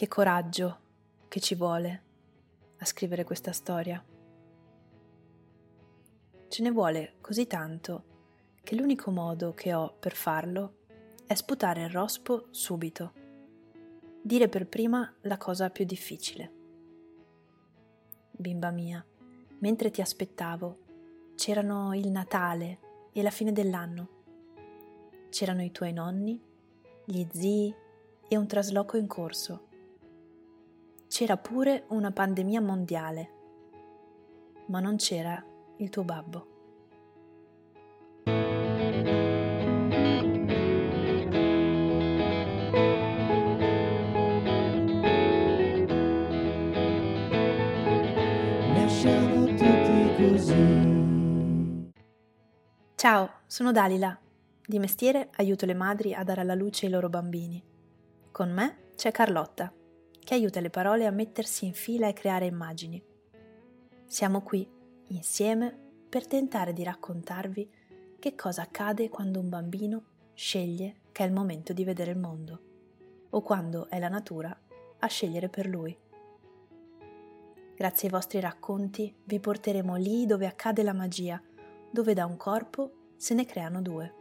Che coraggio che ci vuole a scrivere questa storia. Ce ne vuole così tanto che l'unico modo che ho per farlo è sputare il rospo subito. Dire per prima la cosa più difficile. Bimba mia, mentre ti aspettavo, c'erano il Natale e la fine dell'anno. C'erano i tuoi nonni, gli zii e un trasloco in corso c'era pure una pandemia mondiale, ma non c'era il tuo babbo. Ciao, sono Dalila. Di mestiere aiuto le madri a dare alla luce i loro bambini. Con me c'è Carlotta che aiuta le parole a mettersi in fila e creare immagini. Siamo qui, insieme, per tentare di raccontarvi che cosa accade quando un bambino sceglie che è il momento di vedere il mondo, o quando è la natura a scegliere per lui. Grazie ai vostri racconti vi porteremo lì dove accade la magia, dove da un corpo se ne creano due.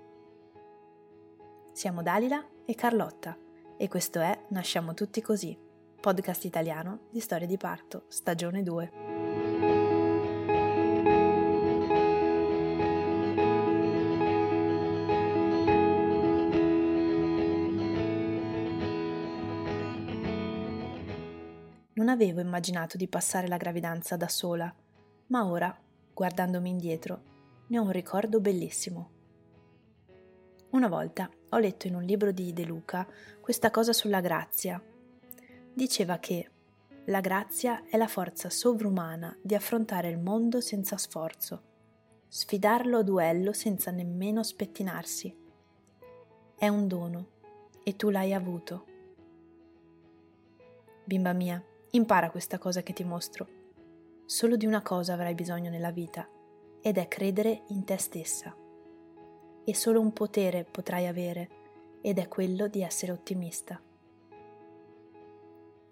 Siamo Dalila e Carlotta e questo è Nasciamo tutti così podcast italiano di storie di parto, stagione 2. Non avevo immaginato di passare la gravidanza da sola, ma ora, guardandomi indietro, ne ho un ricordo bellissimo. Una volta ho letto in un libro di De Luca questa cosa sulla grazia diceva che la grazia è la forza sovrumana di affrontare il mondo senza sforzo, sfidarlo a duello senza nemmeno spettinarsi. È un dono e tu l'hai avuto. Bimba mia, impara questa cosa che ti mostro. Solo di una cosa avrai bisogno nella vita, ed è credere in te stessa. E solo un potere potrai avere, ed è quello di essere ottimista.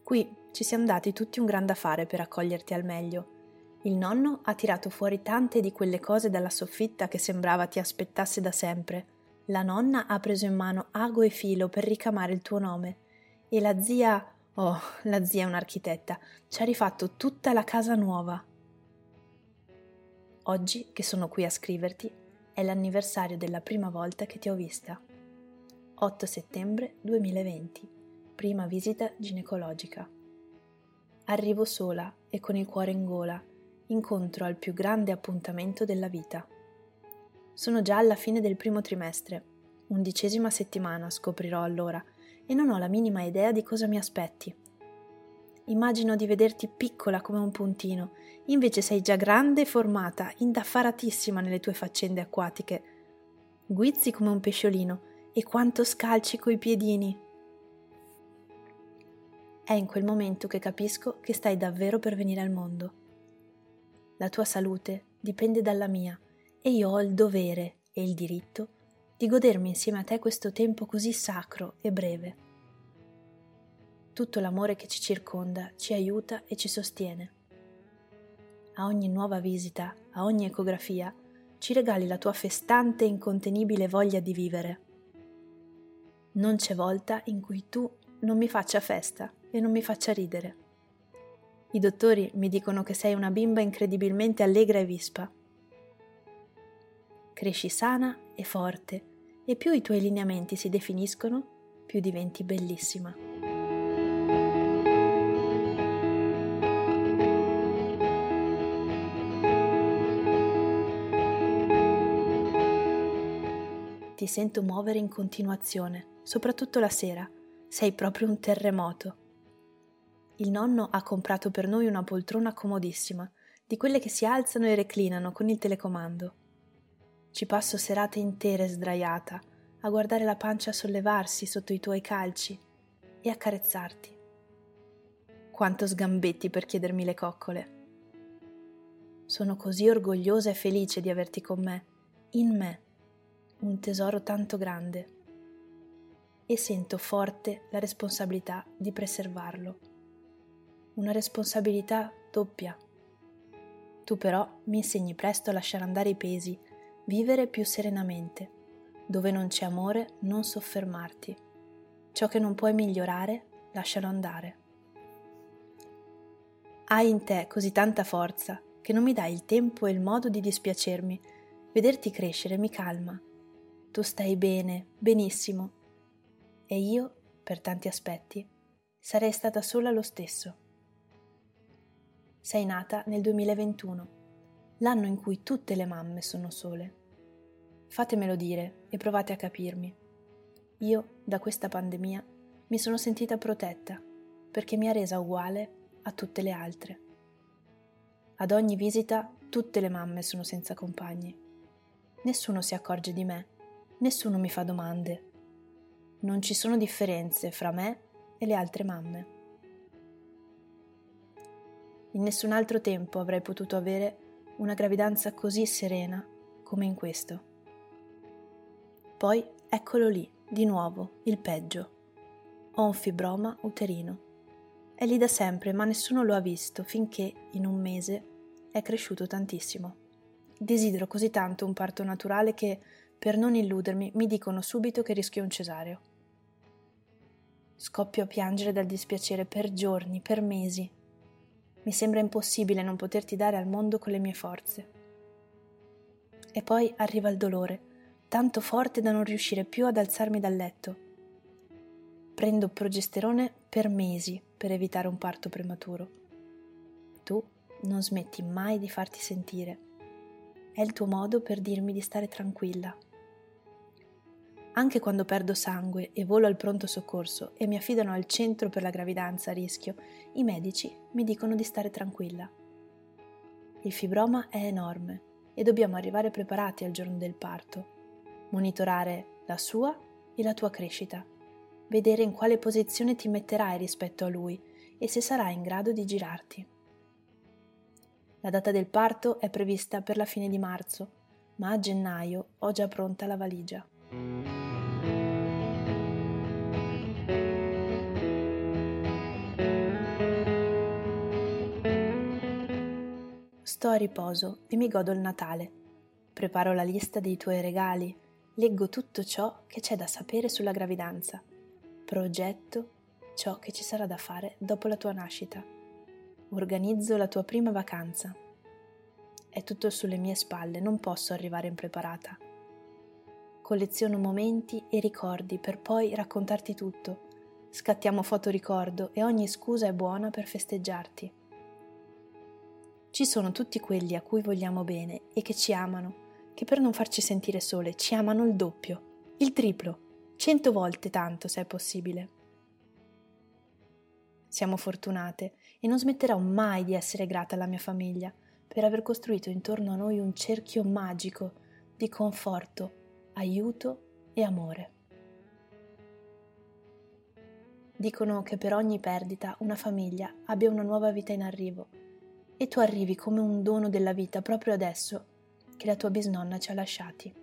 Qui ci siamo dati tutti un gran da fare per accoglierti al meglio. Il nonno ha tirato fuori tante di quelle cose dalla soffitta che sembrava ti aspettasse da sempre. La nonna ha preso in mano ago e filo per ricamare il tuo nome. E la zia, oh, la zia è un'architetta, ci ha rifatto tutta la casa nuova. Oggi, che sono qui a scriverti, è l'anniversario della prima volta che ti ho vista. 8 settembre 2020 prima visita ginecologica. Arrivo sola e con il cuore in gola, incontro al più grande appuntamento della vita. Sono già alla fine del primo trimestre, undicesima settimana scoprirò allora, e non ho la minima idea di cosa mi aspetti. Immagino di vederti piccola come un puntino, invece sei già grande e formata, indaffaratissima nelle tue faccende acquatiche. Guizzi come un pesciolino, e quanto scalci coi piedini! È in quel momento che capisco che stai davvero per venire al mondo. La tua salute dipende dalla mia e io ho il dovere e il diritto di godermi insieme a te questo tempo così sacro e breve. Tutto l'amore che ci circonda ci aiuta e ci sostiene. A ogni nuova visita, a ogni ecografia, ci regali la tua festante e incontenibile voglia di vivere. Non c'è volta in cui tu non mi faccia festa e non mi faccia ridere. I dottori mi dicono che sei una bimba incredibilmente allegra e vispa. Cresci sana e forte e più i tuoi lineamenti si definiscono, più diventi bellissima. Ti sento muovere in continuazione, soprattutto la sera. Sei proprio un terremoto il nonno ha comprato per noi una poltrona comodissima, di quelle che si alzano e reclinano con il telecomando. Ci passo serate intere sdraiata, a guardare la pancia sollevarsi sotto i tuoi calci e accarezzarti. Quanto sgambetti per chiedermi le coccole. Sono così orgogliosa e felice di averti con me, in me, un tesoro tanto grande. E sento forte la responsabilità di preservarlo. Una responsabilità doppia. Tu però mi insegni presto a lasciare andare i pesi, vivere più serenamente. Dove non c'è amore, non soffermarti. Ciò che non puoi migliorare, lascialo andare. Hai in te così tanta forza che non mi dai il tempo e il modo di dispiacermi. Vederti crescere mi calma. Tu stai bene, benissimo. E io, per tanti aspetti, sarei stata sola lo stesso. Sei nata nel 2021, l'anno in cui tutte le mamme sono sole. Fatemelo dire e provate a capirmi. Io, da questa pandemia, mi sono sentita protetta perché mi ha resa uguale a tutte le altre. Ad ogni visita tutte le mamme sono senza compagni. Nessuno si accorge di me, nessuno mi fa domande. Non ci sono differenze fra me e le altre mamme. In nessun altro tempo avrei potuto avere una gravidanza così serena come in questo. Poi eccolo lì, di nuovo, il peggio. Ho un fibroma uterino. È lì da sempre, ma nessuno lo ha visto finché, in un mese, è cresciuto tantissimo. Desidero così tanto un parto naturale che, per non illudermi, mi dicono subito che rischio un cesareo. Scoppio a piangere dal dispiacere per giorni, per mesi. Mi sembra impossibile non poterti dare al mondo con le mie forze. E poi arriva il dolore, tanto forte da non riuscire più ad alzarmi dal letto Prendo progesterone per mesi per evitare un parto prematuro. Tu non smetti mai di farti sentire. È il tuo modo per dirmi di stare tranquilla. Anche quando perdo sangue e volo al pronto soccorso e mi affidano al centro per la gravidanza a rischio, i medici mi dicono di stare tranquilla. Il fibroma è enorme e dobbiamo arrivare preparati al giorno del parto, monitorare la sua e la tua crescita vedere in quale posizione ti metterai rispetto a lui e se sarai in grado di girarti. La data del parto è prevista per la fine di marzo, ma a gennaio ho già pronta la valigia. Sto a riposo e mi godo il Natale. Preparo la lista dei tuoi regali, leggo tutto ciò che c'è da sapere sulla gravidanza progetto ciò che ci sarà da fare dopo la tua nascita. Organizzo la tua prima vacanza. È tutto sulle mie spalle, non posso arrivare impreparata. Colleziono momenti e ricordi per poi raccontarti tutto. Scattiamo fotoricordo e ogni scusa è buona per festeggiarti. Ci sono tutti quelli a cui vogliamo bene e che ci amano, che per non farci sentire sole ci amano il doppio, il triplo cento volte tanto se è possibile. Siamo fortunate e non smetterò mai di essere grata alla mia famiglia per aver costruito intorno a noi un cerchio magico di conforto, aiuto e amore. Dicono che per ogni perdita una famiglia abbia una nuova vita in arrivo e tu arrivi come un dono della vita proprio adesso che la tua bisnonna ci ha lasciati.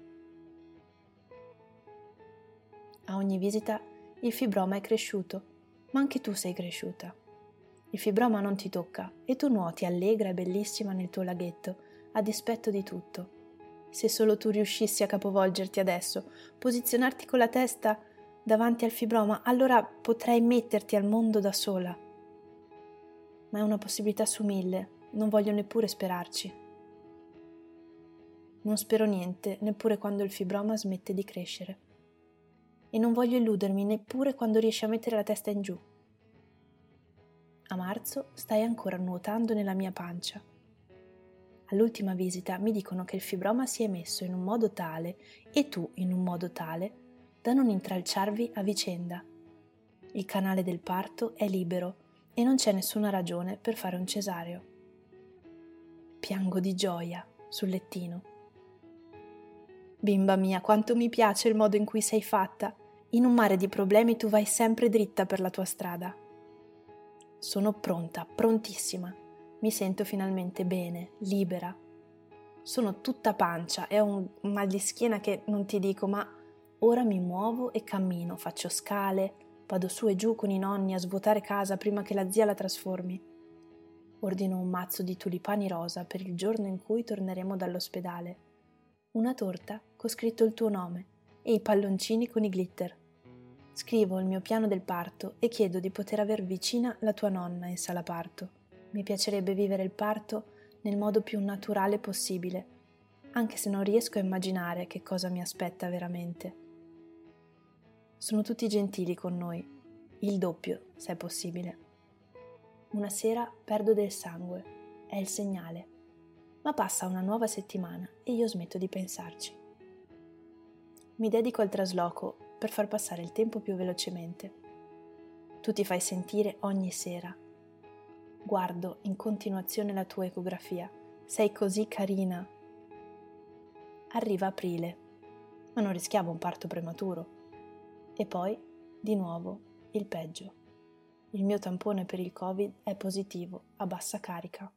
A ogni visita il fibroma è cresciuto, ma anche tu sei cresciuta. Il fibroma non ti tocca e tu nuoti allegra e bellissima nel tuo laghetto, a dispetto di tutto. Se solo tu riuscissi a capovolgerti adesso, posizionarti con la testa davanti al fibroma, allora potrei metterti al mondo da sola. Ma è una possibilità su mille, non voglio neppure sperarci. Non spero niente, neppure quando il fibroma smette di crescere e non voglio illudermi neppure quando riesci a mettere la testa in giù. A marzo stai ancora nuotando nella mia pancia. All'ultima visita mi dicono che il fibroma si è messo in un modo tale e tu in un modo tale da non intralciarvi a vicenda. Il canale del parto è libero e non c'è nessuna ragione per fare un cesareo. Piango di gioia sul lettino. Bimba mia, quanto mi piace il modo in cui sei fatta in un mare di problemi tu vai sempre dritta per la tua strada. Sono pronta, prontissima. Mi sento finalmente bene, libera. Sono tutta pancia e ho un mal di schiena che non ti dico, ma Ora mi muovo e cammino, faccio scale, vado su e giù con i nonni a svuotare casa prima che la zia la trasformi. Ordino un mazzo di tulipani rosa per il giorno in cui torneremo dall'ospedale. Una torta con scritto il tuo nome e i palloncini con i glitter. Scrivo il mio piano del parto e chiedo di poter aver vicina la tua nonna in sala parto. Mi piacerebbe vivere il parto nel modo più naturale possibile, anche se non riesco a immaginare che cosa mi aspetta veramente. Sono tutti gentili con noi, il doppio, se è possibile. Una sera perdo del sangue, è il segnale, ma passa una nuova settimana e io smetto di pensarci. Mi dedico al trasloco per far passare il tempo più velocemente. Tu ti fai sentire ogni sera. Guardo in continuazione la tua ecografia. Sei così carina. Arriva aprile, ma non rischiavo un parto prematuro. E poi, di nuovo, il peggio. Il mio tampone per il Covid è positivo, a bassa carica.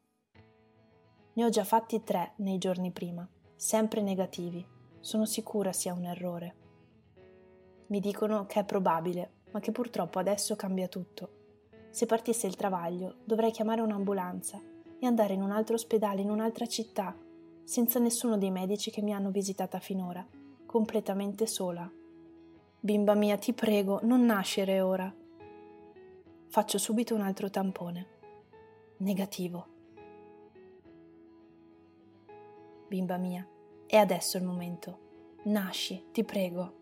Ne ho già fatti tre nei giorni prima, sempre negativi. Sono sicura sia un errore. Mi dicono che è probabile, ma che purtroppo adesso cambia tutto. Se partisse il travaglio, dovrei chiamare un'ambulanza e andare in un altro ospedale in un'altra città, senza nessuno dei medici che mi hanno visitata finora, completamente sola. Bimba mia, ti prego, non nascere ora. Faccio subito un altro tampone. Negativo. Bimba mia, è adesso il momento. Nasci, ti prego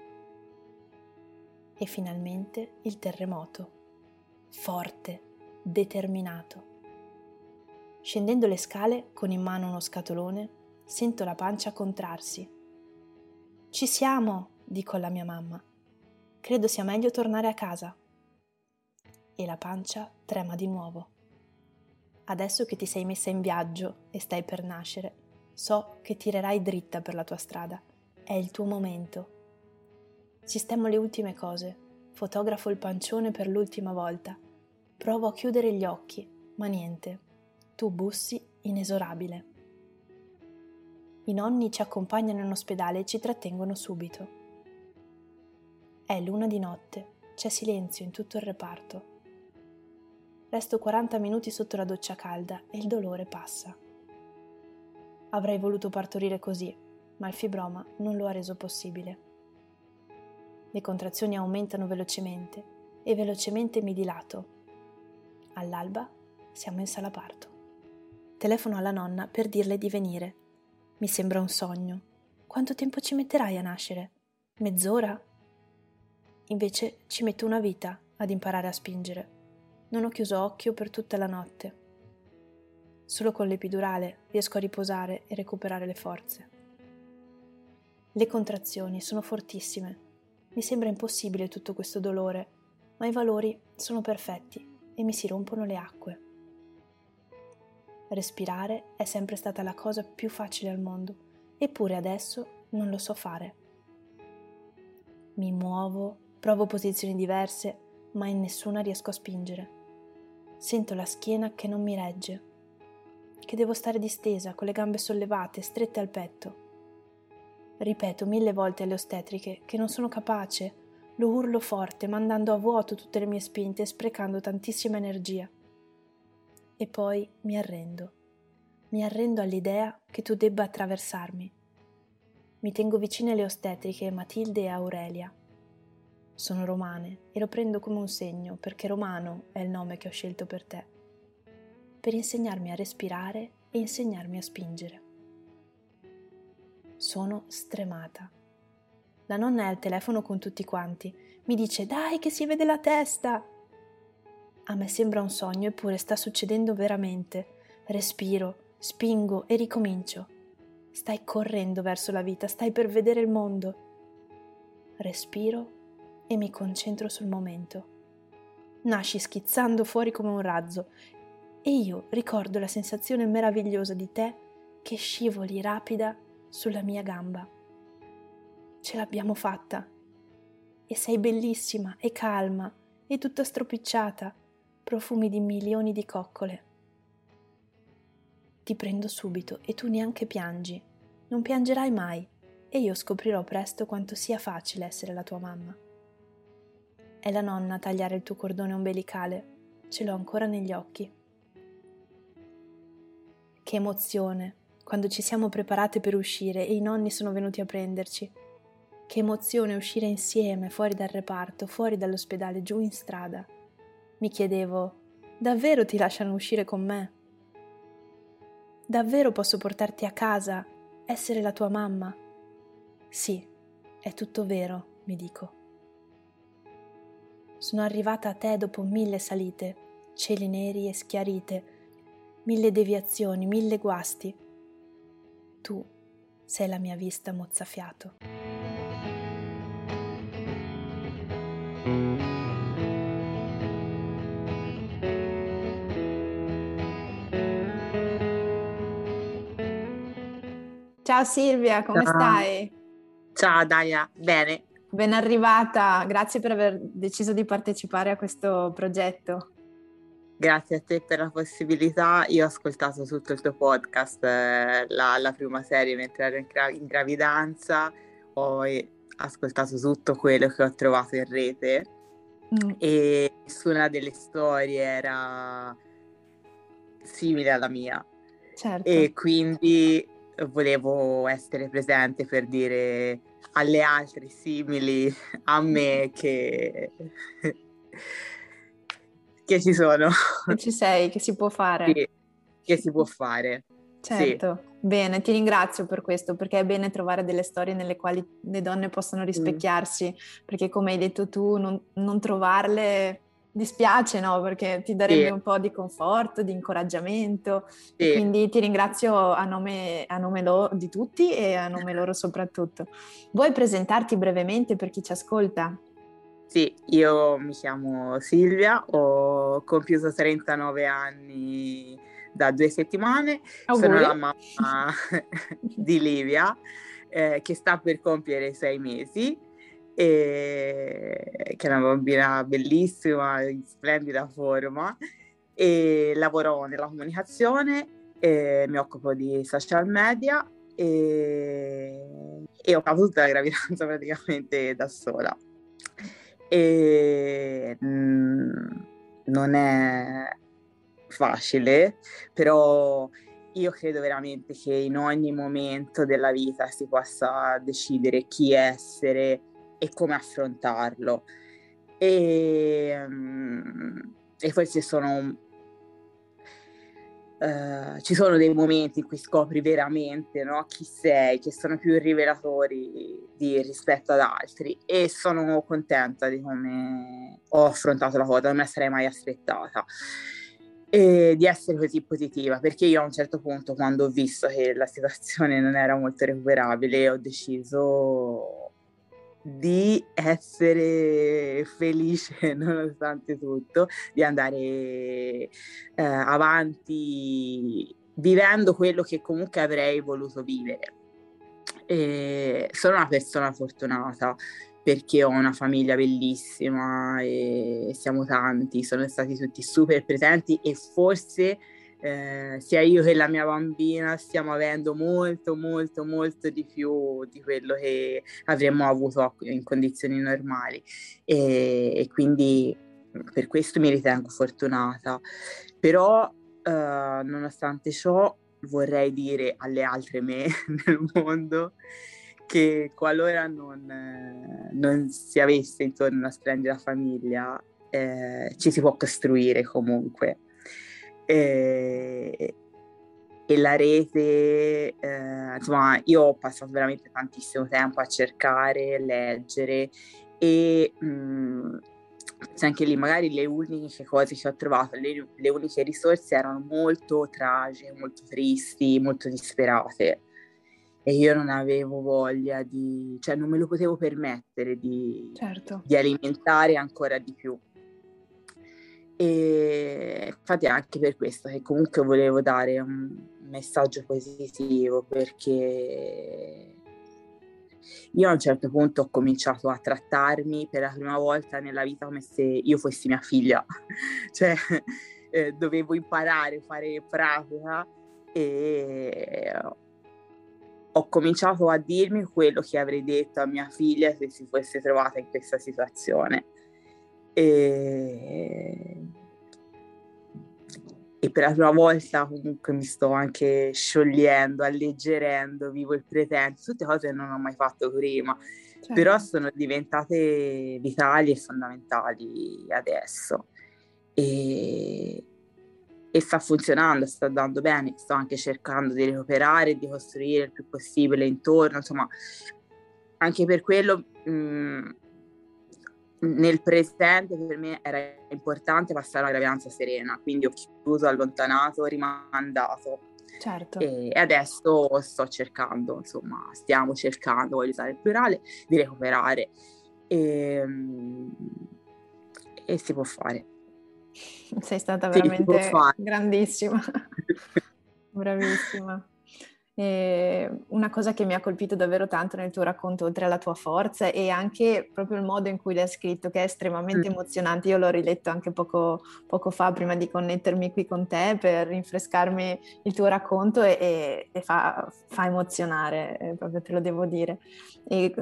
e finalmente il terremoto, forte, determinato. Scendendo le scale con in mano uno scatolone, sento la pancia contrarsi. Ci siamo, dico alla mia mamma. Credo sia meglio tornare a casa. E la pancia trema di nuovo. Adesso che ti sei messa in viaggio e stai per nascere, so che tirerai dritta per la tua strada. È il tuo momento Sistemo le ultime cose, fotografo il pancione per l'ultima volta, provo a chiudere gli occhi, ma niente. Tu bussi inesorabile. I nonni ci accompagnano in ospedale e ci trattengono subito. È l'una di notte, c'è silenzio in tutto il reparto. Resto 40 minuti sotto la doccia calda e il dolore passa. Avrei voluto partorire così, ma il fibroma non lo ha reso possibile. Le contrazioni aumentano velocemente e velocemente mi dilato. All'alba siamo in sala parto. Telefono alla nonna per dirle di venire. Mi sembra un sogno. Quanto tempo ci metterai a nascere? Mezz'ora? Invece ci metto una vita ad imparare a spingere. Non ho chiuso occhio per tutta la notte. Solo con l'epidurale riesco a riposare e recuperare le forze. Le contrazioni sono fortissime mi sembra impossibile tutto questo dolore, ma i valori sono perfetti e mi si rompono le acque. Respirare è sempre stata la cosa più facile al mondo, eppure adesso non lo so fare. Mi muovo, provo posizioni diverse, ma in nessuna riesco a spingere. Sento la schiena che non mi regge, che devo stare distesa, con le gambe sollevate, strette al petto. Ripeto mille volte alle ostetriche che non sono capace, lo urlo forte, mandando a vuoto tutte le mie spinte e sprecando tantissima energia. E poi mi arrendo. Mi arrendo all'idea che tu debba attraversarmi. Mi tengo vicine alle ostetriche Matilde e Aurelia. Sono romane e lo prendo come un segno perché Romano è il nome che ho scelto per te, per insegnarmi a respirare e insegnarmi a spingere. Sono stremata. La nonna è al telefono con tutti quanti. Mi dice dai che si vede la testa. A me sembra un sogno eppure sta succedendo veramente. Respiro, spingo e ricomincio. Stai correndo verso la vita, stai per vedere il mondo. Respiro e mi concentro sul momento. Nasci schizzando fuori come un razzo e io ricordo la sensazione meravigliosa di te che scivoli rapida sulla mia gamba. Ce l'abbiamo fatta. E sei bellissima e calma e tutta stropicciata, profumi di milioni di coccole. Ti prendo subito e tu neanche piangi. Non piangerai mai. e io scoprirò presto quanto sia facile essere la tua mamma. È la nonna a tagliare il tuo cordone ombelicale, ce l'ho ancora negli occhi. Che emozione quando ci siamo preparate per uscire e i nonni sono venuti a prenderci. Che emozione uscire insieme fuori dal reparto, fuori dall'ospedale, giù in strada. Mi chiedevo, davvero ti lasciano uscire con me? Davvero posso portarti a casa, essere la tua mamma? Sì, è tutto vero, mi dico. Sono arrivata a te dopo mille salite, cieli neri e schiarite, mille deviazioni, mille guasti. Tu sei la mia vista mozzafiato. Ciao Silvia, come Ciao. stai? Ciao Dalia, bene. Ben arrivata, grazie per aver deciso di partecipare a questo progetto. Grazie a te per la possibilità. Io ho ascoltato tutto il tuo podcast, eh, la, la, prima serie mentre ero in, gra- in gravidanza, ho ascoltato tutto quello che ho trovato in rete mm. e nessuna delle storie era simile alla mia. Certo. E quindi volevo essere presente per dire alle altre simili a me che, che ci sono. Che ci sei, che si può fare. Sì, che si può fare. Certo, sì. bene, ti ringrazio per questo, perché è bene trovare delle storie nelle quali le donne possono mm. rispecchiarsi, mm. perché come hai detto tu, non, non trovarle dispiace, no? Perché ti darebbe sì. un po' di conforto, di incoraggiamento. Sì. Quindi ti ringrazio a nome, a nome lo, di tutti e a nome loro soprattutto. Vuoi presentarti brevemente per chi ci ascolta? Sì, io mi chiamo Silvia, ho compiuto 39 anni da due settimane, Auguri. sono la mamma di Livia eh, che sta per compiere sei mesi e, che è una bambina bellissima, in splendida forma, e lavoro nella comunicazione, mi occupo di social media e, e ho fatto tutta la gravidanza praticamente da sola. E mh, mm, non è facile, però io credo veramente che in ogni momento della vita si possa decidere chi essere, e come affrontarlo. E, mm, e forse sono Uh, ci sono dei momenti in cui scopri veramente no, chi sei, che sono più rivelatori di, rispetto ad altri e sono contenta di come ho affrontato la cosa, non me sarei mai aspettata e di essere così positiva perché io a un certo punto quando ho visto che la situazione non era molto recuperabile ho deciso di essere felice nonostante tutto, di andare eh, avanti vivendo quello che comunque avrei voluto vivere. E sono una persona fortunata perché ho una famiglia bellissima e siamo tanti, sono stati tutti super presenti e forse eh, sia io che la mia bambina stiamo avendo molto, molto, molto di più di quello che avremmo avuto in condizioni normali. E, e quindi per questo mi ritengo fortunata. Però, eh, nonostante ciò, vorrei dire alle altre me nel mondo che qualora non, eh, non si avesse intorno una splendida famiglia, eh, ci si può costruire comunque e, e la rete, eh, insomma, io ho passato veramente tantissimo tempo a cercare, leggere e mh, mm, anche lì magari le uniche cose che ho trovato, le, le uniche risorse erano molto tragiche, molto tristi, molto disperate e io non avevo voglia di, cioè non me lo potevo permettere di, certo. di alimentare ancora di più. E infatti anche per questo che comunque volevo dare un messaggio positivo perché io a un certo punto ho cominciato a trattarmi per la prima volta nella vita come se io fossi mia figlia, cioè eh, dovevo imparare a fare pratica e ho cominciato a dirmi quello che avrei detto a mia figlia se si fosse trovata in questa situazione. E, e per la prima volta comunque mi sto anche sciogliendo, alleggerendo, vivo il presente, tutte cose che non ho mai fatto prima, certo. però sono diventate vitali e fondamentali adesso. E, e sta funzionando, sta andando bene, sto anche cercando di recuperare di costruire il più possibile intorno, insomma, anche per quello mh, mm, nel presente per me era importante passare la gravidanza serena, quindi ho chiuso, allontanato, rimandato. Certo. E adesso sto cercando, insomma, stiamo cercando, voglio usare il plurale, di recuperare. E, e si può fare. Sei stata veramente grandissima, bravissima. E una cosa che mi ha colpito davvero tanto nel tuo racconto, oltre alla tua forza, e anche proprio il modo in cui l'hai scritto, che è estremamente mm. emozionante. Io l'ho riletto anche poco, poco, fa, prima di connettermi qui con te, per rinfrescarmi il tuo racconto e, e fa, fa, emozionare, eh, proprio te lo devo dire. E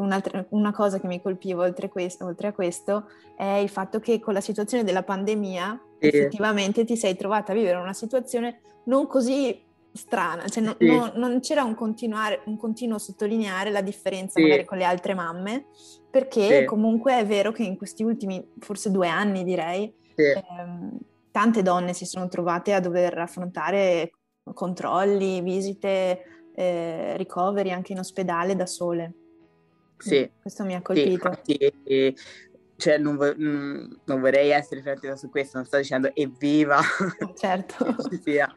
una cosa che mi colpiva oltre, questo, oltre a questo è il fatto che con la situazione della pandemia effettivamente ti sei trovata a vivere una situazione non così strana, cioè no, sì. no, non c'era un, un, continuo sottolineare la differenza sì. magari con le altre mamme, perché sì. comunque è vero che in questi ultimi forse due anni direi, ehm, tante donne si sono trovate a dover affrontare controlli, visite, eh, ricoveri anche in ospedale da sole. Sì. Questo mi ha colpito. Infatti, cioè non, vo- non, vorrei essere riflettita su questo, non sto dicendo evviva certo. sia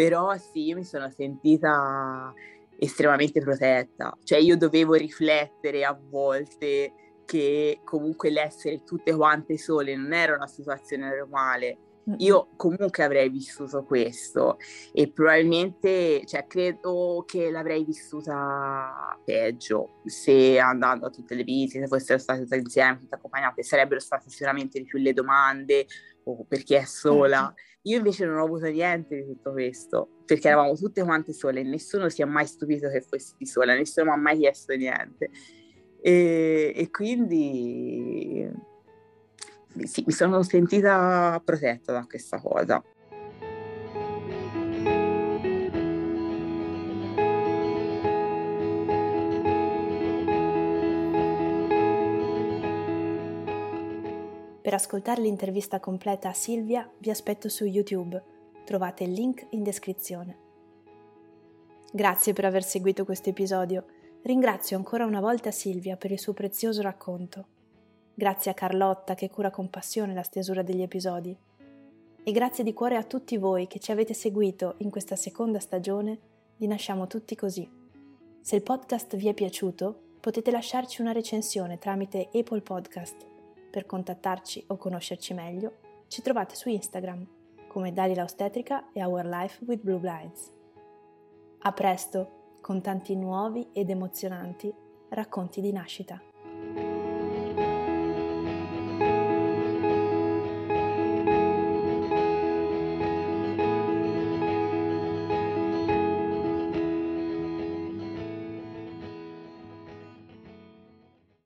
però sì, io mi sono sentita estremamente protetta, cioè io dovevo riflettere a volte che comunque l'essere tutte quante sole non era una situazione normale. Io comunque avrei vissuto questo e probabilmente, cioè, credo che l'avrei vissuta peggio se andando a tutte le visite, se fossero state tutte insieme, tutte accompagnate, sarebbero state sicuramente di più le domande o perché è sola. Certo. Io invece non ho avuto niente di tutto questo, perché eravamo tutte quante sole e nessuno si è mai stupito che fossi sola, nessuno mi ha mai chiesto niente. E, e quindi sì, mi sono sentita protetta da questa cosa. Per ascoltare l'intervista completa a Silvia vi aspetto su YouTube, trovate il link in descrizione. Grazie per aver seguito questo episodio, ringrazio ancora una volta Silvia per il suo prezioso racconto. Grazie a Carlotta che cura con passione la stesura degli episodi. E grazie di cuore a tutti voi che ci avete seguito in questa seconda stagione di Nasciamo tutti così. Se il podcast vi è piaciuto, potete lasciarci una recensione tramite Apple Podcast per contattarci o conoscerci meglio, ci trovate su Instagram come Dalila Ostetrica e Our Life with Blue Blinds. A presto con tanti nuovi ed emozionanti racconti di nascita.